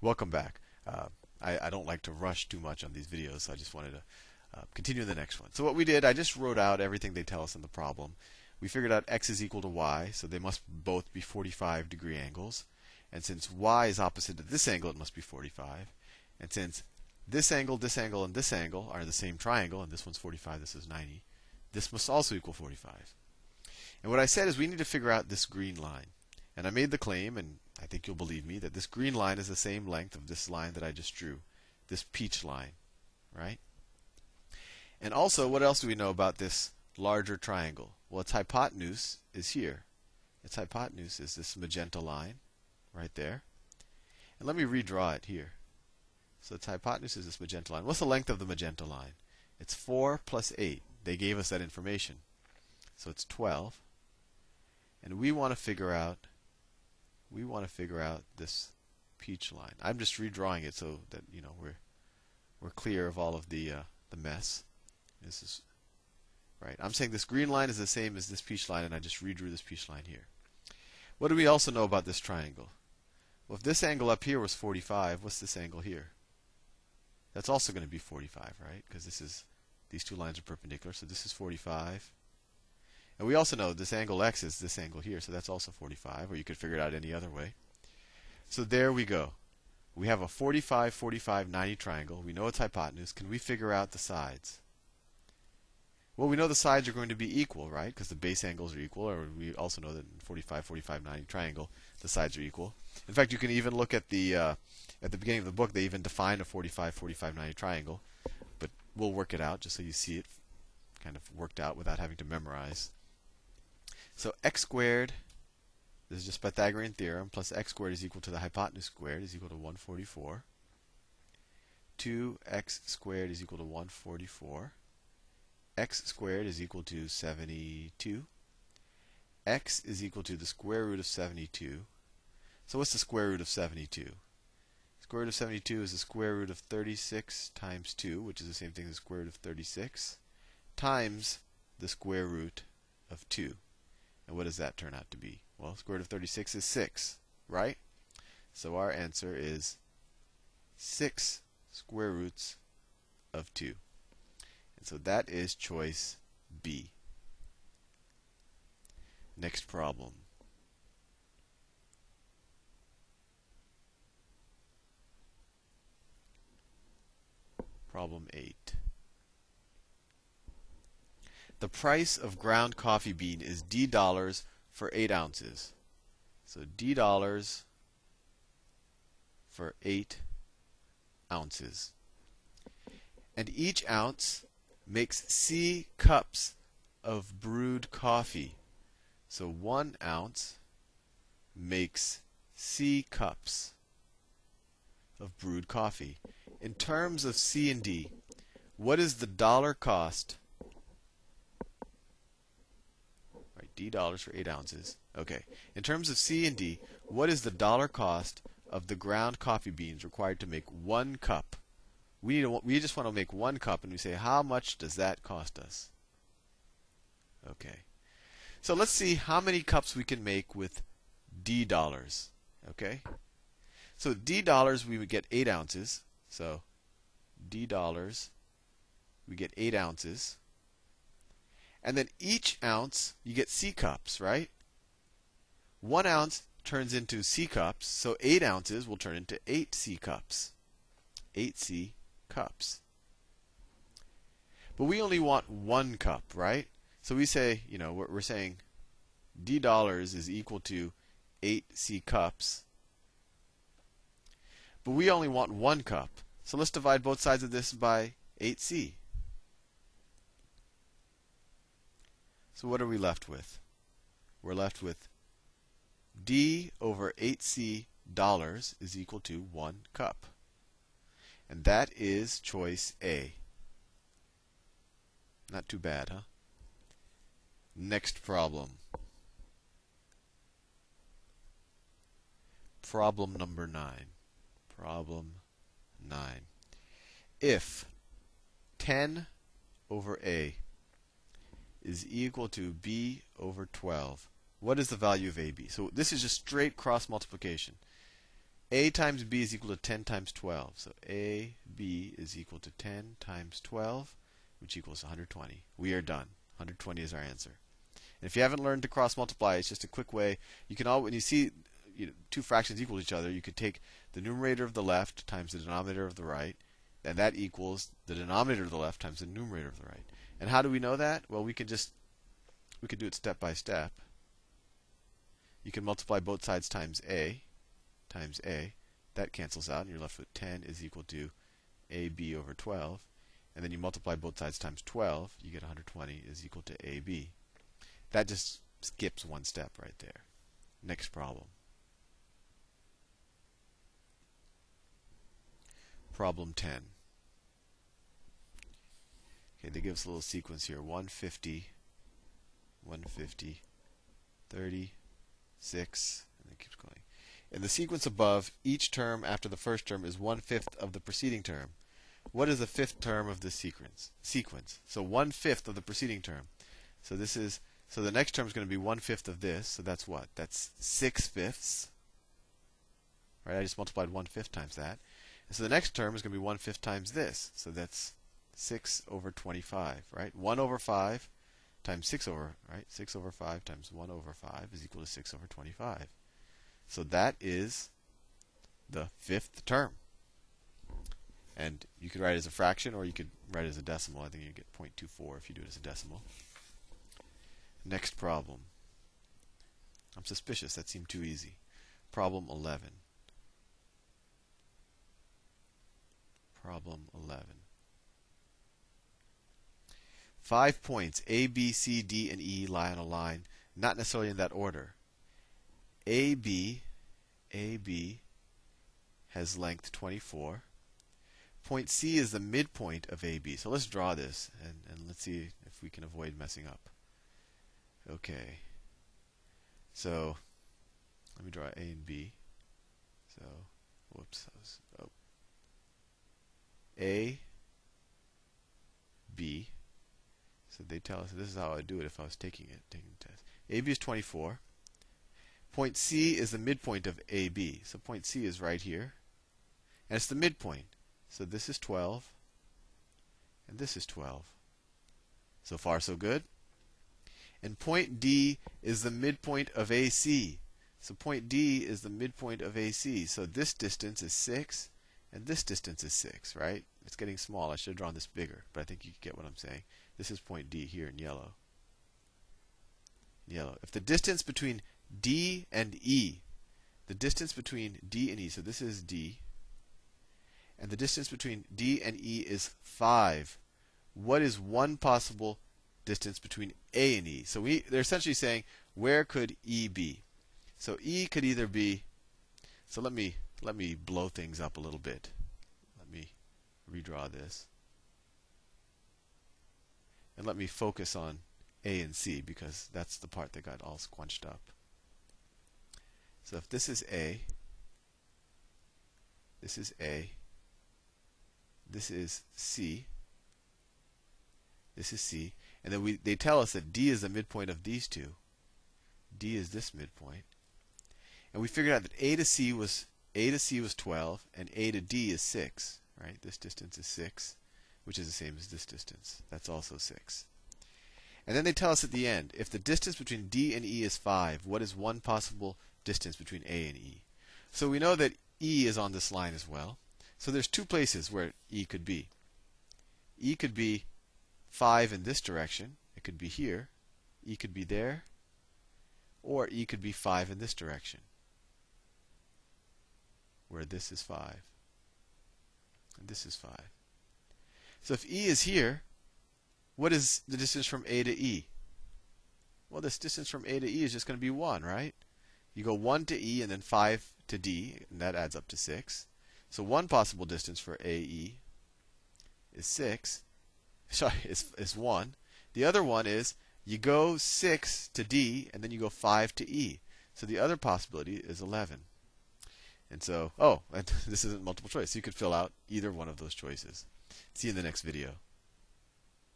welcome back. Uh, I, I, don't like to rush too much on these videos, so I just wanted to uh, continue the next one. So what we did, I just wrote out everything they tell us in the problem. We figured out x is equal to y, so they must both be 45 degree angles. And since y is opposite to this angle, it must be 45. And since this angle, this angle, and this angle are the same triangle, and this one's 45, this is 90, this must also equal 45. And what I said is we need to figure out this green line. And I made the claim, and I think you'll believe me, that this green line is the same length of this line that I just drew, this peach line, right? And also, what else do we know about this larger triangle? Well, its hypotenuse is here. Its hypotenuse is this magenta line right there. And let me redraw it here. So its hypotenuse is this magenta line. What's the length of the magenta line? It's 4 plus 8. They gave us that information. So it's 12. And we want to figure out we want to figure out this peach line. I'm just redrawing it so that you know we're we're clear of all of the uh, the mess. This is right. I'm saying this green line is the same as this peach line, and I just redrew this peach line here. What do we also know about this triangle? Well, if this angle up here was 45, what's this angle here? That's also going to be 45, right? Because this is these two lines are perpendicular, so this is 45. And we also know this angle x is this angle here, so that's also 45, or you could figure it out any other way. So there we go. We have a 45, 45, 90 triangle. We know its hypotenuse. Can we figure out the sides? Well, we know the sides are going to be equal, right? Because the base angles are equal, or we also know that in 45, 45, 90 triangle, the sides are equal. In fact, you can even look at the uh, at the beginning of the book. They even define a 45, 45, 90 triangle, but we'll work it out just so you see it kind of worked out without having to memorize. So x squared, this is just Pythagorean theorem, plus x squared is equal to the hypotenuse squared is equal to 144. 2x squared is equal to 144. x squared is equal to 72. x is equal to the square root of 72. So what's the square root of 72? Square root of 72 is the square root of 36 times 2, which is the same thing as the square root of 36, times the square root of 2. And what does that turn out to be? Well, square root of 36 is 6, right? So our answer is 6 square roots of 2. And so that is choice B. Next problem. Problem 8. The price of ground coffee bean is D dollars for 8 ounces. So D dollars for 8 ounces. And each ounce makes C cups of brewed coffee. So 1 ounce makes C cups of brewed coffee. In terms of C and D, what is the dollar cost D dollars for 8 ounces. Okay. In terms of C and D, what is the dollar cost of the ground coffee beans required to make one cup? We, need we just want to make one cup, and we say, how much does that cost us? Okay. So let's see how many cups we can make with D dollars. Okay. So D dollars, we would get 8 ounces. So D dollars, we get 8 ounces. And then each ounce, you get C cups, right? One ounce turns into C cups, so eight ounces will turn into eight C cups. Eight C cups. But we only want one cup, right? So we say, you know, we're, we're saying D dollars is equal to 8 C cups. But we only want one cup. So let's divide both sides of this by 8C. So what are we left with? We're left with D over 8C dollars is equal to 1 cup. And that is choice A. Not too bad, huh? Next problem. Problem number 9. Problem 9. If 10 over A is equal to b over 12. What is the value of ab? So this is just straight cross multiplication. a times b is equal to 10 times 12. So ab is equal to 10 times 12, which equals 120. We are done. 120 is our answer. And if you haven't learned to cross multiply, it's just a quick way. You can all when you see you know, two fractions equal to each other, you could take the numerator of the left times the denominator of the right, and that equals the denominator of the left times the numerator of the right. And how do we know that? Well, we can just we could do it step by step. You can multiply both sides times a times a. That cancels out, and you're left with 10 is equal to ab over 12. And then you multiply both sides times 12, you get 120 is equal to ab. That just skips one step right there. Next problem. Problem 10. Okay, they give us a little sequence here 150, 150, 30, 6, and it keeps going. In the sequence above, each term after the first term is one fifth of the preceding term. What is the fifth term of this sequence? Sequence. So one fifth of the preceding term. So this is so the next term is going to be one fifth of this. So that's what? That's six fifths. Right? I just multiplied one fifth times that. And so the next term is going to be one fifth times this. So that's six over twenty-five. Right? One over five times six over right. Six over five times one over five is equal to six over twenty-five. So that is the fifth term. And you could write it as a fraction or you could write it as a decimal. I think you get 0.24 if you do it as a decimal. Next problem. I'm suspicious. That seemed too easy. Problem 11. Problem 11. Five points A, B, C, D, and E lie on a line, not necessarily in that order. AB, AB has length 24. Point C is the midpoint of AB. So let's draw this and, and let's see if we can avoid messing up. Okay. So let me draw A and B. So, whoops. Was, oh. A, B. So they tell us this is how I would do it if I was taking it, taking the test. AB is 24. Point C is the midpoint of AB. So point C is right here. And it's the midpoint. So this is 12. And this is 12. So far, so good. And point D is the midpoint of AC. So point D is the midpoint of AC. So this distance is 6, and this distance is 6, right? It's getting small. I should have drawn this bigger, but I think you get what I'm saying. This is point D here in yellow. Yellow. If the distance between D and E, the distance between D and E, so this is D, and the distance between D and E is 5. What is one possible distance between A and E? So we, they're essentially saying, where could E be? So E could either be, so let me, let me blow things up a little bit. Let me redraw this. And let me focus on A and C because that's the part that got all squunched up. So if this is A, this is A, this is C, this is C, and then we they tell us that D is the midpoint of these two. D is this midpoint. And we figured out that A to C was A to C was 12 and A to D is 6, right? This distance is 6, which is the same as this distance. That's also 6. And then they tell us at the end, if the distance between D and E is 5, what is one possible distance between A and E. So we know that E is on this line as well. So there's two places where E could be. E could be 5 in this direction. It could be here. E could be there. Or E could be 5 in this direction, where this is 5. And this is 5. So if E is here, what is the distance from A to E? Well, this distance from A to E is just going to be 1, right? You go 1 to E and then 5 to D, and that adds up to 6. So one possible distance for AE is 6. Sorry, is, is 1. The other one is you go 6 to D and then you go 5 to E. So the other possibility is 11. And so, oh, and this isn't multiple choice. You could fill out either one of those choices. See you in the next video.